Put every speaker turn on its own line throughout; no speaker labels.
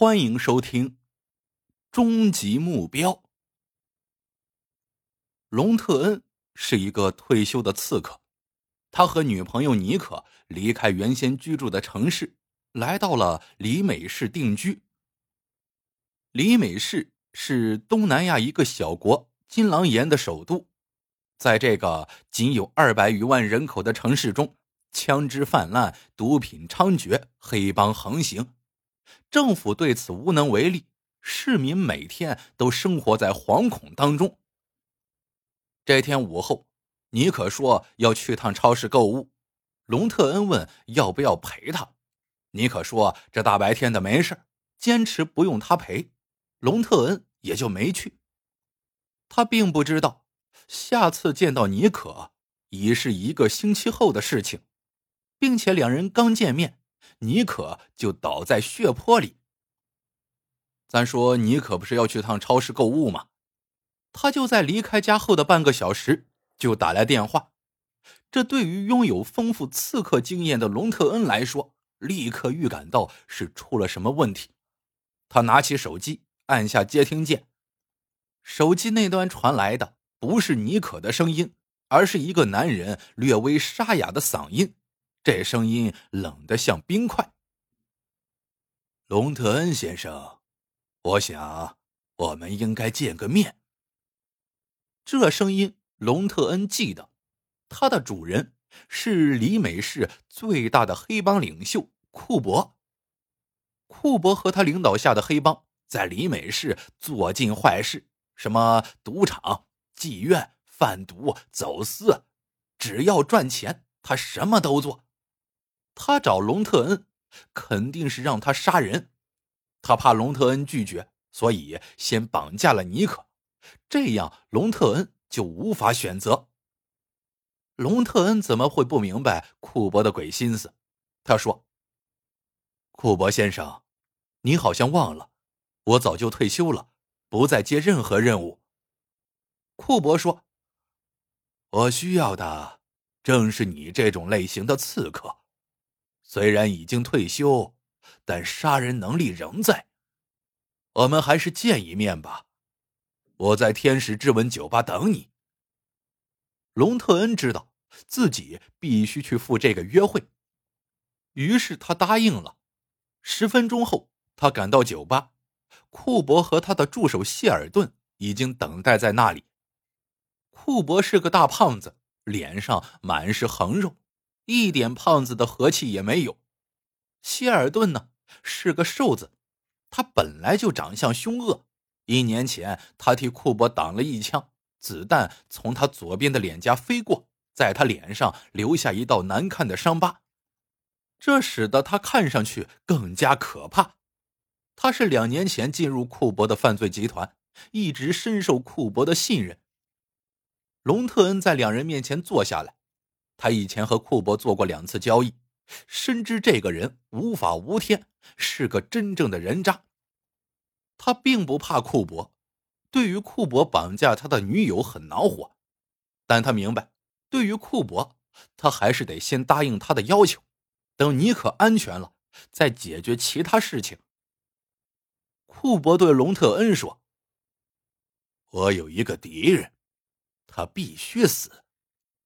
欢迎收听《终极目标》。隆特恩是一个退休的刺客，他和女朋友尼克离开原先居住的城市，来到了里美市定居。里美市是东南亚一个小国金狼岩的首都，在这个仅有二百余万人口的城市中，枪支泛滥，毒品猖獗，黑帮横行。政府对此无能为力，市民每天都生活在惶恐当中。这天午后，尼克说要去趟超市购物，隆特恩问要不要陪他。尼克说这大白天的没事，坚持不用他陪，隆特恩也就没去。他并不知道，下次见到尼可已是一个星期后的事情，并且两人刚见面。尼可就倒在血泊里。咱说，尼可不是要去趟超市购物吗？他就在离开家后的半个小时就打来电话。这对于拥有丰富刺客经验的隆特恩来说，立刻预感到是出了什么问题。他拿起手机，按下接听键。手机那端传来的不是尼可的声音，而是一个男人略微沙哑的嗓音。这声音冷得像冰块。龙特恩先生，我想我们应该见个面。这声音，龙特恩记得，他的主人是里美市最大的黑帮领袖库伯。库伯和他领导下的黑帮在里美市做尽坏事，什么赌场、妓院、贩毒、走私，只要赚钱，他什么都做。他找隆特恩，肯定是让他杀人。他怕隆特恩拒绝，所以先绑架了尼克，这样隆特恩就无法选择。隆特恩怎么会不明白库伯的鬼心思？他说：“库伯先生，你好像忘了，我早就退休了，不再接任何任务。”库伯说：“我需要的正是你这种类型的刺客。”虽然已经退休，但杀人能力仍在。我们还是见一面吧，我在天使之吻酒吧等你。隆特恩知道自己必须去赴这个约会，于是他答应了。十分钟后，他赶到酒吧，库伯和他的助手谢尔顿已经等待在那里。库伯是个大胖子，脸上满是横肉。一点胖子的和气也没有。希尔顿呢是个瘦子，他本来就长相凶恶。一年前，他替库伯挡了一枪，子弹从他左边的脸颊飞过，在他脸上留下一道难看的伤疤，这使得他看上去更加可怕。他是两年前进入库伯的犯罪集团，一直深受库伯的信任。隆特恩在两人面前坐下来。他以前和库伯做过两次交易，深知这个人无法无天，是个真正的人渣。他并不怕库伯，对于库伯绑架他的女友很恼火，但他明白，对于库伯，他还是得先答应他的要求，等尼克安全了，再解决其他事情。库伯对隆特恩说：“我有一个敌人，他必须死，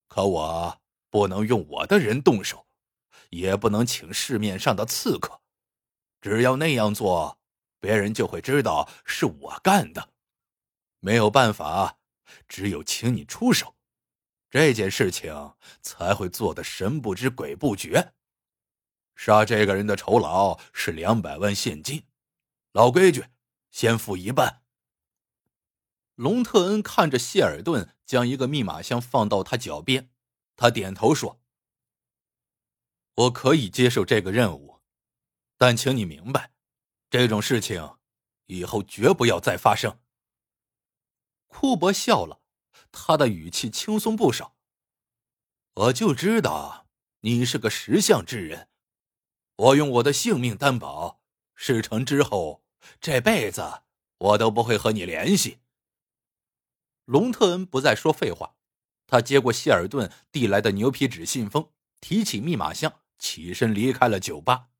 可我……”不能用我的人动手，也不能请市面上的刺客。只要那样做，别人就会知道是我干的。没有办法，只有请你出手，这件事情才会做得神不知鬼不觉。杀这个人的酬劳是两百万现金，老规矩，先付一半。龙特恩看着谢尔顿将一个密码箱放到他脚边。他点头说：“我可以接受这个任务，但请你明白，这种事情以后绝不要再发生。”库伯笑了，他的语气轻松不少。我就知道你是个识相之人，我用我的性命担保，事成之后，这辈子我都不会和你联系。隆特恩不再说废话。他接过谢尔顿递来的牛皮纸信封，提起密码箱，起身离开了酒吧。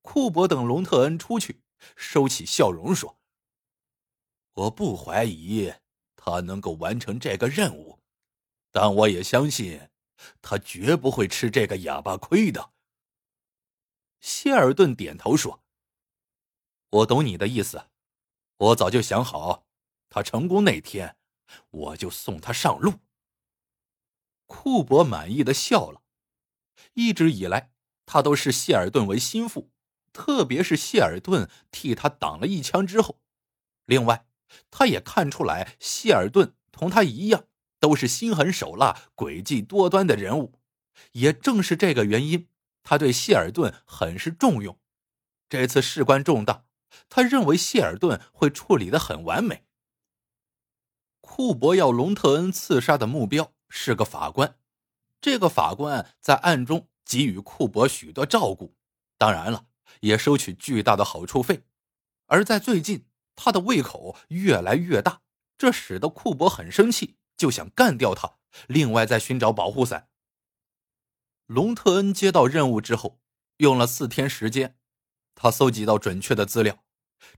库伯等隆特恩出去，收起笑容说：“我不怀疑他能够完成这个任务，但我也相信他绝不会吃这个哑巴亏的。”
谢尔顿点头说：“我懂你的意思，我早就想好，他成功那天，我就送他上路。”
库珀满意的笑了，一直以来，他都视谢尔顿为心腹，特别是谢尔顿替他挡了一枪之后。另外，他也看出来谢尔顿同他一样，都是心狠手辣、诡计多端的人物。也正是这个原因，他对谢尔顿很是重用。这次事关重大，他认为谢尔顿会处理的很完美。库珀要隆特恩刺杀的目标。是个法官，这个法官在暗中给予库珀许多照顾，当然了，也收取巨大的好处费。而在最近，他的胃口越来越大，这使得库珀很生气，就想干掉他。另外，在寻找保护伞。隆特恩接到任务之后，用了四天时间，他搜集到准确的资料。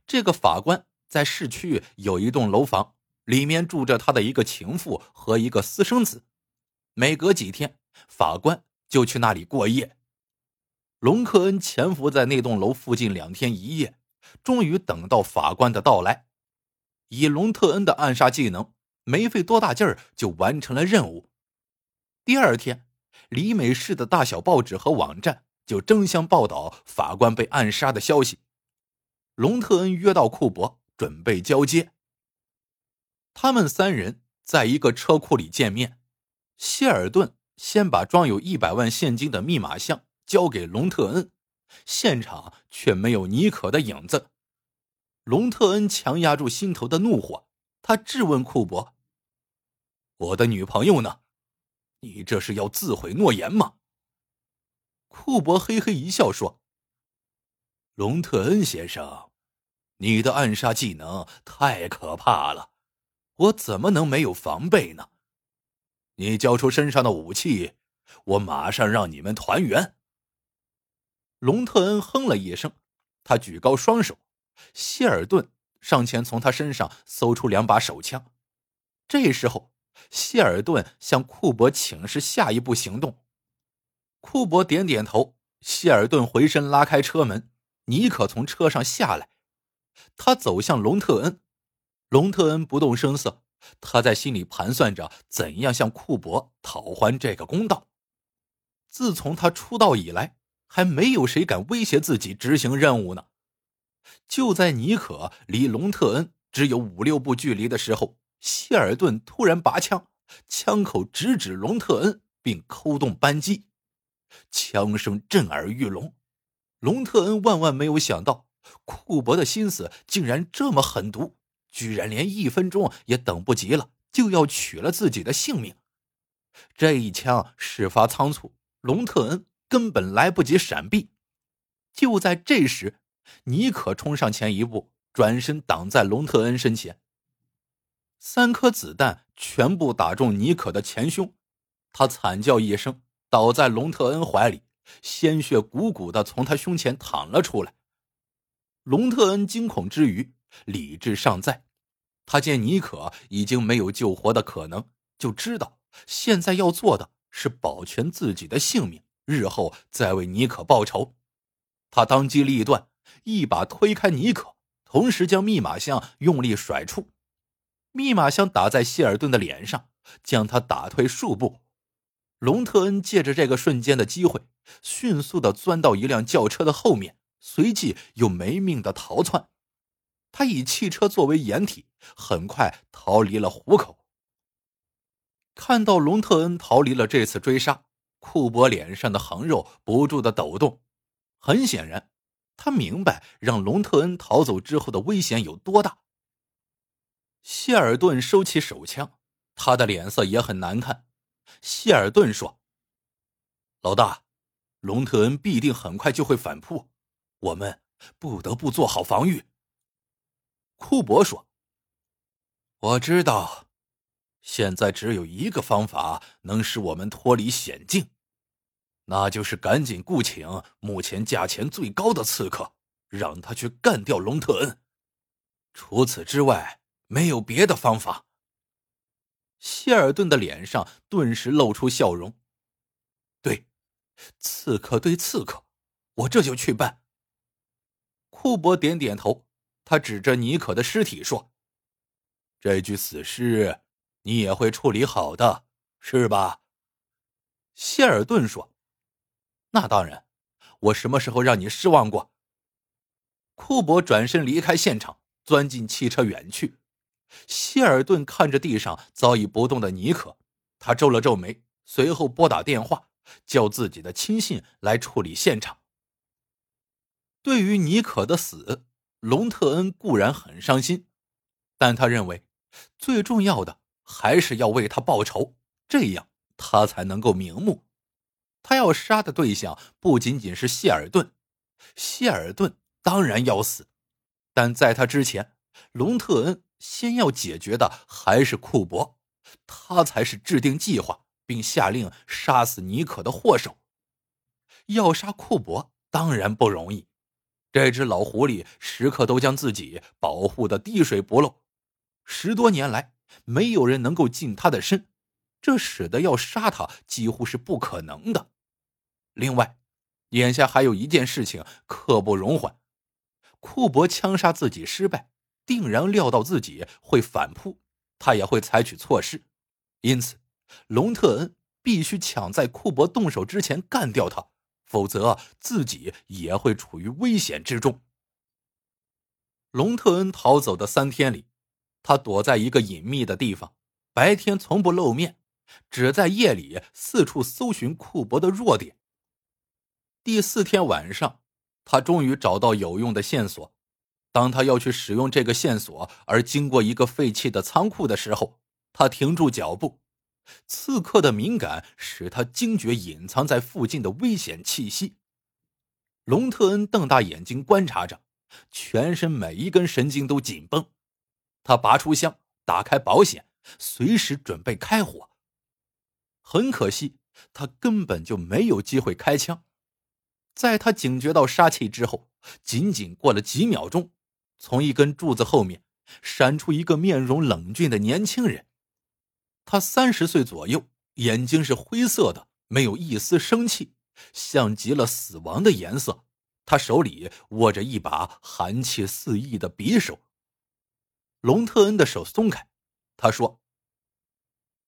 这个法官在市区有一栋楼房。里面住着他的一个情妇和一个私生子，每隔几天，法官就去那里过夜。隆克恩潜伏在那栋楼附近两天一夜，终于等到法官的到来。以隆特恩的暗杀技能，没费多大劲儿就完成了任务。第二天，李美市的大小报纸和网站就争相报道法官被暗杀的消息。隆特恩约到库珀，准备交接。他们三人在一个车库里见面。谢尔顿先把装有一百万现金的密码箱交给隆特恩，现场却没有尼可的影子。隆特恩强压住心头的怒火，他质问库珀：“我的女朋友呢？你这是要自毁诺言吗？”库珀嘿嘿一笑说：“隆特恩先生，你的暗杀技能太可怕了。”我怎么能没有防备呢？你交出身上的武器，我马上让你们团圆。龙特恩哼了一声，他举高双手，谢尔顿上前从他身上搜出两把手枪。这时候，谢尔顿向库珀请示下一步行动。库珀点点头，谢尔顿回身拉开车门，尼克从车上下来，他走向龙特恩。隆特恩不动声色，他在心里盘算着怎样向库珀讨还这个公道。自从他出道以来，还没有谁敢威胁自己执行任务呢。就在尼可离隆特恩只有五六步距离的时候，谢尔顿突然拔枪，枪口直指隆特恩，并扣动扳机，枪声震耳欲聋。隆特恩万万没有想到，库珀的心思竟然这么狠毒。居然连一分钟也等不及了，就要取了自己的性命。这一枪事发仓促，隆特恩根本来不及闪避。就在这时，尼可冲上前一步，转身挡在隆特恩身前。三颗子弹全部打中尼可的前胸，他惨叫一声，倒在隆特恩怀里，鲜血鼓鼓的从他胸前淌了出来。隆特恩惊恐之余。理智尚在，他见尼可已经没有救活的可能，就知道现在要做的是保全自己的性命，日后再为尼可报仇。他当机立断，一把推开尼可，同时将密码箱用力甩出，密码箱打在谢尔顿的脸上，将他打退数步。隆特恩借着这个瞬间的机会，迅速的钻到一辆轿车的后面，随即又没命的逃窜。他以汽车作为掩体，很快逃离了虎口。看到隆特恩逃离了这次追杀，库珀脸上的横肉不住的抖动。很显然，他明白让隆特恩逃走之后的危险有多大。谢尔顿收起手枪，他的脸色也很难看。谢尔顿说：“老大，隆特恩必定很快就会反扑，我们不得不做好防御。”库珀说：“我知道，现在只有一个方法能使我们脱离险境，那就是赶紧雇请目前价钱最高的刺客，
让他去干掉隆特恩。除此之外，没有别的方法。
谢尔顿的脸上顿时露出笑容。
对，刺客对刺客，我这就去办。
库珀点点头，他指着尼可的尸体说：“
这具死尸，你也会处理好的，是吧？”
谢尔顿说：“那当然，我什么时候让你失望过？”库珀转身离开现场，钻进汽车远去。希尔顿看着地上早已不动的尼克，他皱了皱眉，随后拨打电话，叫自己的亲信来处理现场。对于尼可的死，隆特恩固然很伤心，但他认为最重要的还是要为他报仇，这样他才能够瞑目。他要杀的对象不仅仅是谢尔顿，谢尔顿当然要死，但在他之前，隆特恩先要解决的还是库珀，他才是制定计划并下令杀死尼可的祸首。要杀库珀当然不容易。这只老狐狸时刻都将自己保护的滴水不漏，十多年来没有人能够近他的身，这使得要杀他几乎是不可能的。另外，眼下还有一件事情刻不容缓：库珀枪杀自己失败，定然料到自己会反扑，他也会采取措施，因此，隆特恩必须抢在库珀动手之前干掉他。否则，自己也会处于危险之中。隆特恩逃走的三天里，他躲在一个隐秘的地方，白天从不露面，只在夜里四处搜寻库珀的弱点。第四天晚上，他终于找到有用的线索。当他要去使用这个线索，而经过一个废弃的仓库的时候，他停住脚步。刺客的敏感使他惊觉隐藏在附近的危险气息。隆特恩瞪大眼睛观察着，全身每一根神经都紧绷。他拔出枪，打开保险，随时准备开火。很可惜，他根本就没有机会开枪。在他警觉到杀气之后，仅仅过了几秒钟，从一根柱子后面闪出一个面容冷峻的年轻人。他三十岁左右，眼睛是灰色的，没有一丝生气，像极了死亡的颜色。他手里握着一把寒气四溢的匕首。隆特恩的手松开，他说：“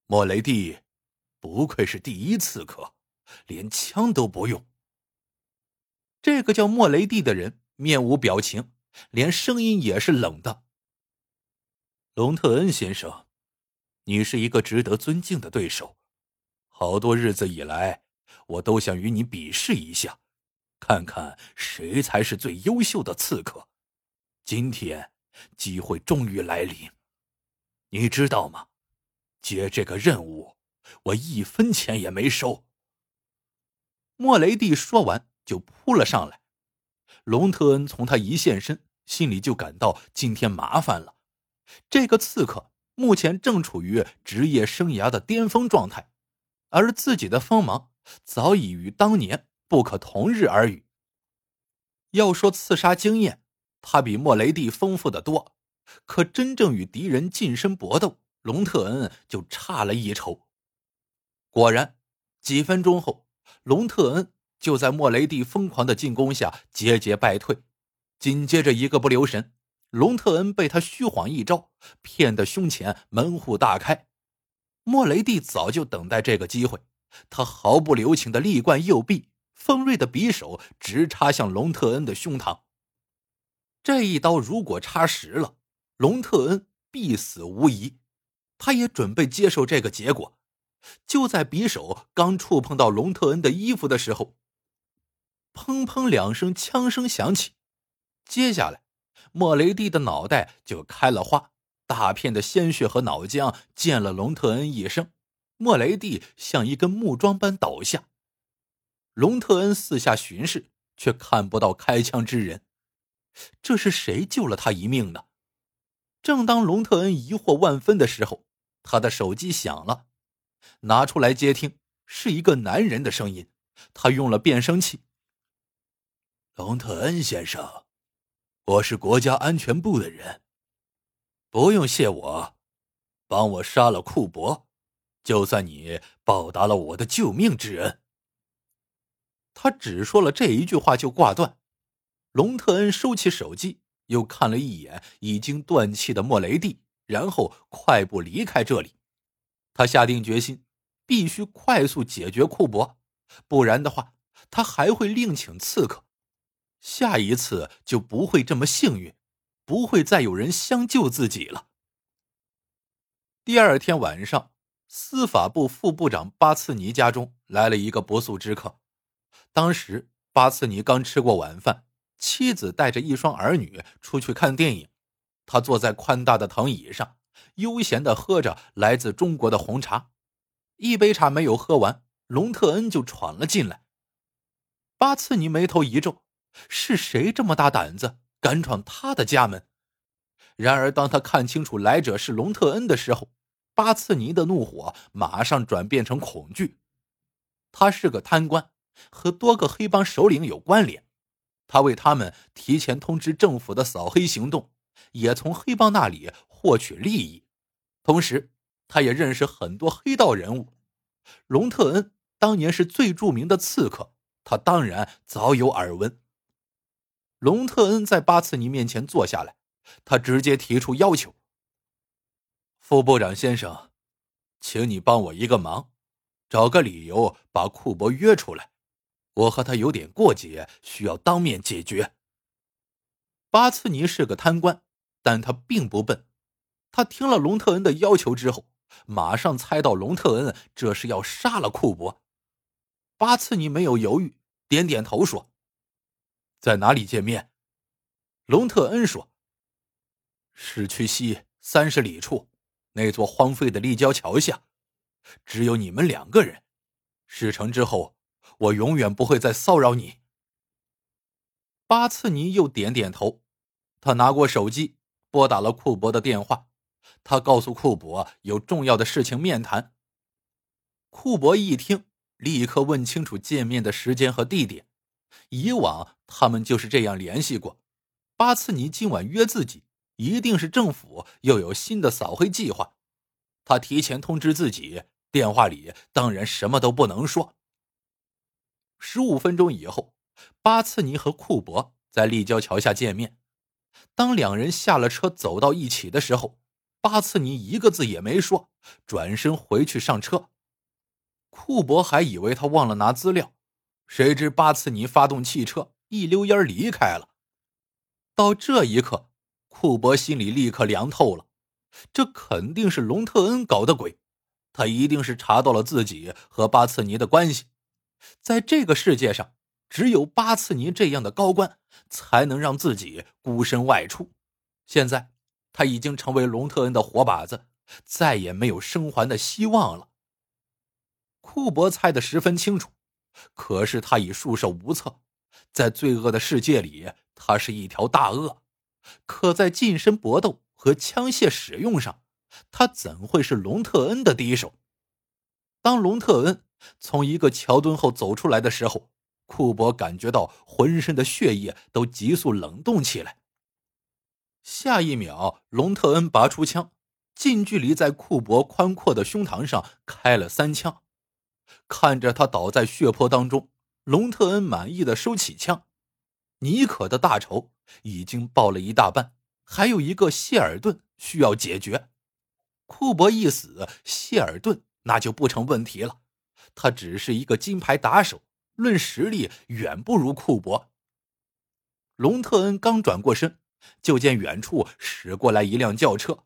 莫雷蒂，不愧是第一刺客，连枪都不用。”这个叫莫雷蒂的人面无表情，连声音也是冷的。隆特恩先生。你是一个值得尊敬的对手，好多日子以来，我都想与你比试一下，看看谁才是最优秀的刺客。今天，机会终于来临。你知道吗？接这个任务，我一分钱也没收。莫雷蒂说完就扑了上来。隆特恩从他一现身，心里就感到今天麻烦了。这个刺客。目前正处于职业生涯的巅峰状态，而自己的锋芒早已与当年不可同日而语。要说刺杀经验，他比莫雷蒂丰富的多，可真正与敌人近身搏斗，隆特恩就差了一筹。果然，几分钟后，隆特恩就在莫雷蒂疯狂的进攻下节节败退，紧接着一个不留神。隆特恩被他虚晃一招，骗得胸前门户大开。莫雷蒂早就等待这个机会，他毫不留情的力贯右臂，锋锐的匕首直插向隆特恩的胸膛。这一刀如果插实了，隆特恩必死无疑。他也准备接受这个结果。就在匕首刚触碰到隆特恩的衣服的时候，砰砰两声枪声响起，接下来。莫雷蒂的脑袋就开了花，大片的鲜血和脑浆溅了隆特恩一身。莫雷蒂像一根木桩般倒下。隆特恩四下巡视，却看不到开枪之人。这是谁救了他一命呢？正当隆特恩疑惑万分的时候，他的手机响了，拿出来接听，是一个男人的声音。他用了变声器：“
隆特恩先生。”
我是国家安全部的人，不用谢我，帮我杀了库伯，就算你报答了我的救命之恩。”
他只说了这一句话就挂断。隆特恩收起手机，又看了一眼已经断气的莫雷蒂，然后快步离开这里。他下定决心，必须快速解决库伯，不然的话，他还会另请刺客。下一次就不会这么幸运，不会再有人相救自己了。第二天晚上，司法部副部长巴茨尼家中来了一个不速之客。当时巴茨尼刚吃过晚饭，妻子带着一双儿女出去看电影，他坐在宽大的藤椅上，悠闲的喝着来自中国的红茶。一杯茶没有喝完，隆特恩就闯了进来。巴茨尼眉头一皱，是谁这么大胆子敢闯他的家门？然而当他看清楚来者是隆特恩的时候，巴茨尼的怒火马上转变成恐惧。他是个贪官。和多个黑帮首领有关联，他为他们提前通知政府的扫黑行动，也从黑帮那里获取利益。同时，他也认识很多黑道人物。隆特恩当年是最著名的刺客，他当然早有耳闻。隆特恩在巴茨尼面前坐下来，他直接提出要求：“
副部长先生，请你帮我一个忙，找个理由把库伯约出来。”我和他有点过节，需要当面解决。
巴茨尼是个贪官，但他并不笨。他听了隆特恩的要求之后，马上猜到隆特恩这是要杀了库伯。巴茨尼没有犹豫，点点头说：“
在哪里见面？”
隆特恩说：“
市区西三十里处，那座荒废的立交桥下，只有你们两个人。事成之后。”我永远不会再骚扰你。
巴茨尼又点点头，他拿过手机，拨打了库伯的电话。他告诉库伯有重要的事情面谈。库伯一听，立刻问清楚见面的时间和地点。以往他们就是这样联系过。巴茨尼今晚约自己，一定是政府又有新的扫黑计划。他提前通知自己，电话里当然什么都不能说。十五分钟以后，巴茨尼和库伯在立交桥下见面。当两人下了车走到一起的时候，巴茨尼一个字也没说，转身回去上车。库伯还以为他忘了拿资料，谁知巴茨尼发动汽车，一溜烟离开了。到这一刻，库伯心里立刻凉透了，这肯定是隆特恩搞的鬼，他一定是查到了自己和巴茨尼的关系。在这个世界上，只有巴茨尼这样的高官才能让自己孤身外出。现在他已经成为隆特恩的活靶子，再也没有生还的希望了。库伯猜得十分清楚，可是他已束手无策。在罪恶的世界里，他是一条大鳄；可在近身搏斗和枪械使用上，他怎会是隆特恩的敌手？当隆特恩。从一个桥墩后走出来的时候，库伯感觉到浑身的血液都急速冷冻起来。下一秒，隆特恩拔出枪，近距离在库伯宽阔的胸膛上开了三枪。看着他倒在血泊当中，隆特恩满意的收起枪。尼可的大仇已经报了一大半，还有一个谢尔顿需要解决。库伯一死，谢尔顿那就不成问题了。他只是一个金牌打手，论实力远不如库伯。隆特恩刚转过身，就见远处驶过来一辆轿车，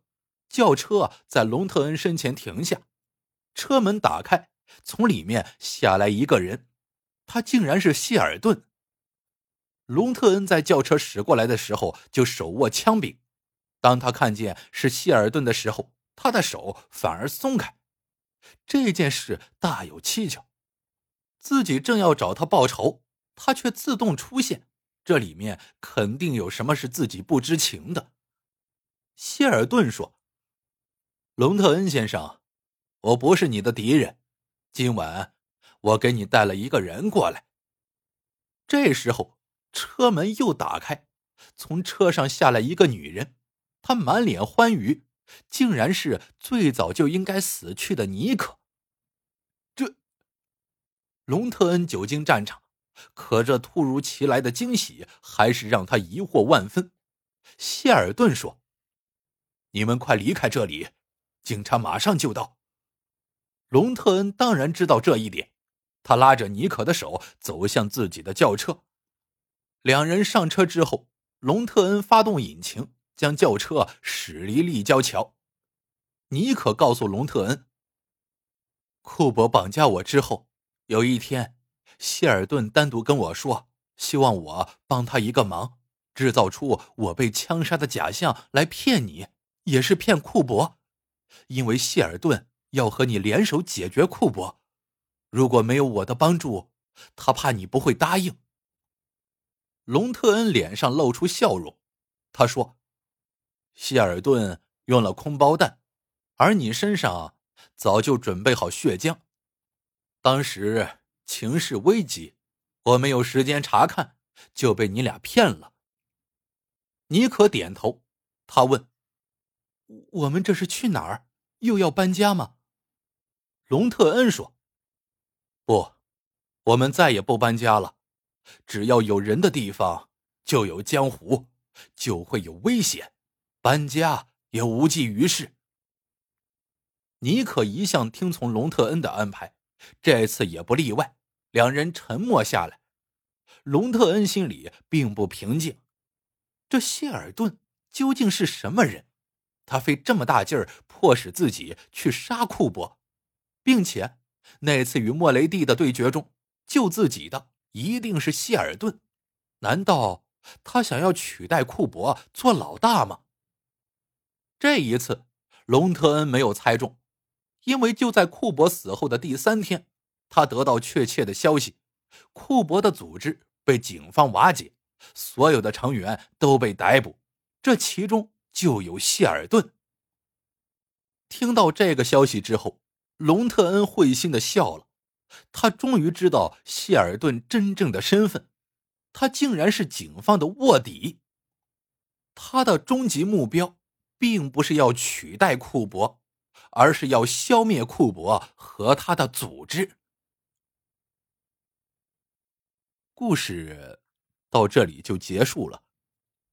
轿车在隆特恩身前停下，车门打开，从里面下来一个人，他竟然是谢尔顿。隆特恩在轿车驶过来的时候就手握枪柄，当他看见是谢尔顿的时候，他的手反而松开。这件事大有蹊跷，自己正要找他报仇，他却自动出现，这里面肯定有什么是自己不知情的。谢尔顿说：“隆特恩先生，我不是你的敌人，今晚我给你带了一个人过来。”这时候，车门又打开，从车上下来一个女人，她满脸欢愉，竟然是最早就应该死去的尼克。这，隆特恩久经战场，可这突如其来的惊喜还是让他疑惑万分。谢尔顿说：“你们快离开这里，警察马上就到。”隆特恩当然知道这一点，他拉着尼可的手走向自己的轿车。两人上车之后，隆特恩发动引擎，将轿车驶离立交桥。尼可告诉隆特恩：“库珀绑架我之后，有一天，谢尔顿单独跟我说，希望我帮他一个忙，制造出我被枪杀的假象来骗你，也是骗库珀，因为谢尔顿要和你联手解决库珀。如果没有我的帮助，他怕你不会答应。”隆特恩脸上露出笑容，他说：“希尔顿用了空包弹，而你身上早就准备好血浆。当时情势危急，我没有时间查看，就被你俩骗了。”尼可点头，他问：“我们这是去哪儿？又要搬家吗？”隆特恩说：“不，我们再也不搬家了。”只要有人的地方，就有江湖，就会有危险，搬家也无济于事。尼克一向听从隆特恩的安排，这次也不例外。两人沉默下来，隆特恩心里并不平静。这谢尔顿究竟是什么人？他费这么大劲儿迫使自己去杀库珀，并且那次与莫雷蒂的对决中救自己的。一定是谢尔顿，难道他想要取代库珀做老大吗？这一次，隆特恩没有猜中，因为就在库珀死后的第三天，他得到确切的消息：库珀的组织被警方瓦解，所有的成员都被逮捕，这其中就有谢尔顿。听到这个消息之后，隆特恩会心的笑了。他终于知道谢尔顿真正的身份，他竟然是警方的卧底。他的终极目标，并不是要取代库珀，而是要消灭库珀和他的组织。故事到这里就结束了，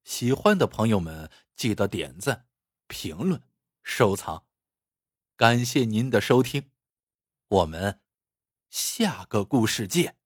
喜欢的朋友们记得点赞、评论、收藏，感谢您的收听，我们。下个故事见。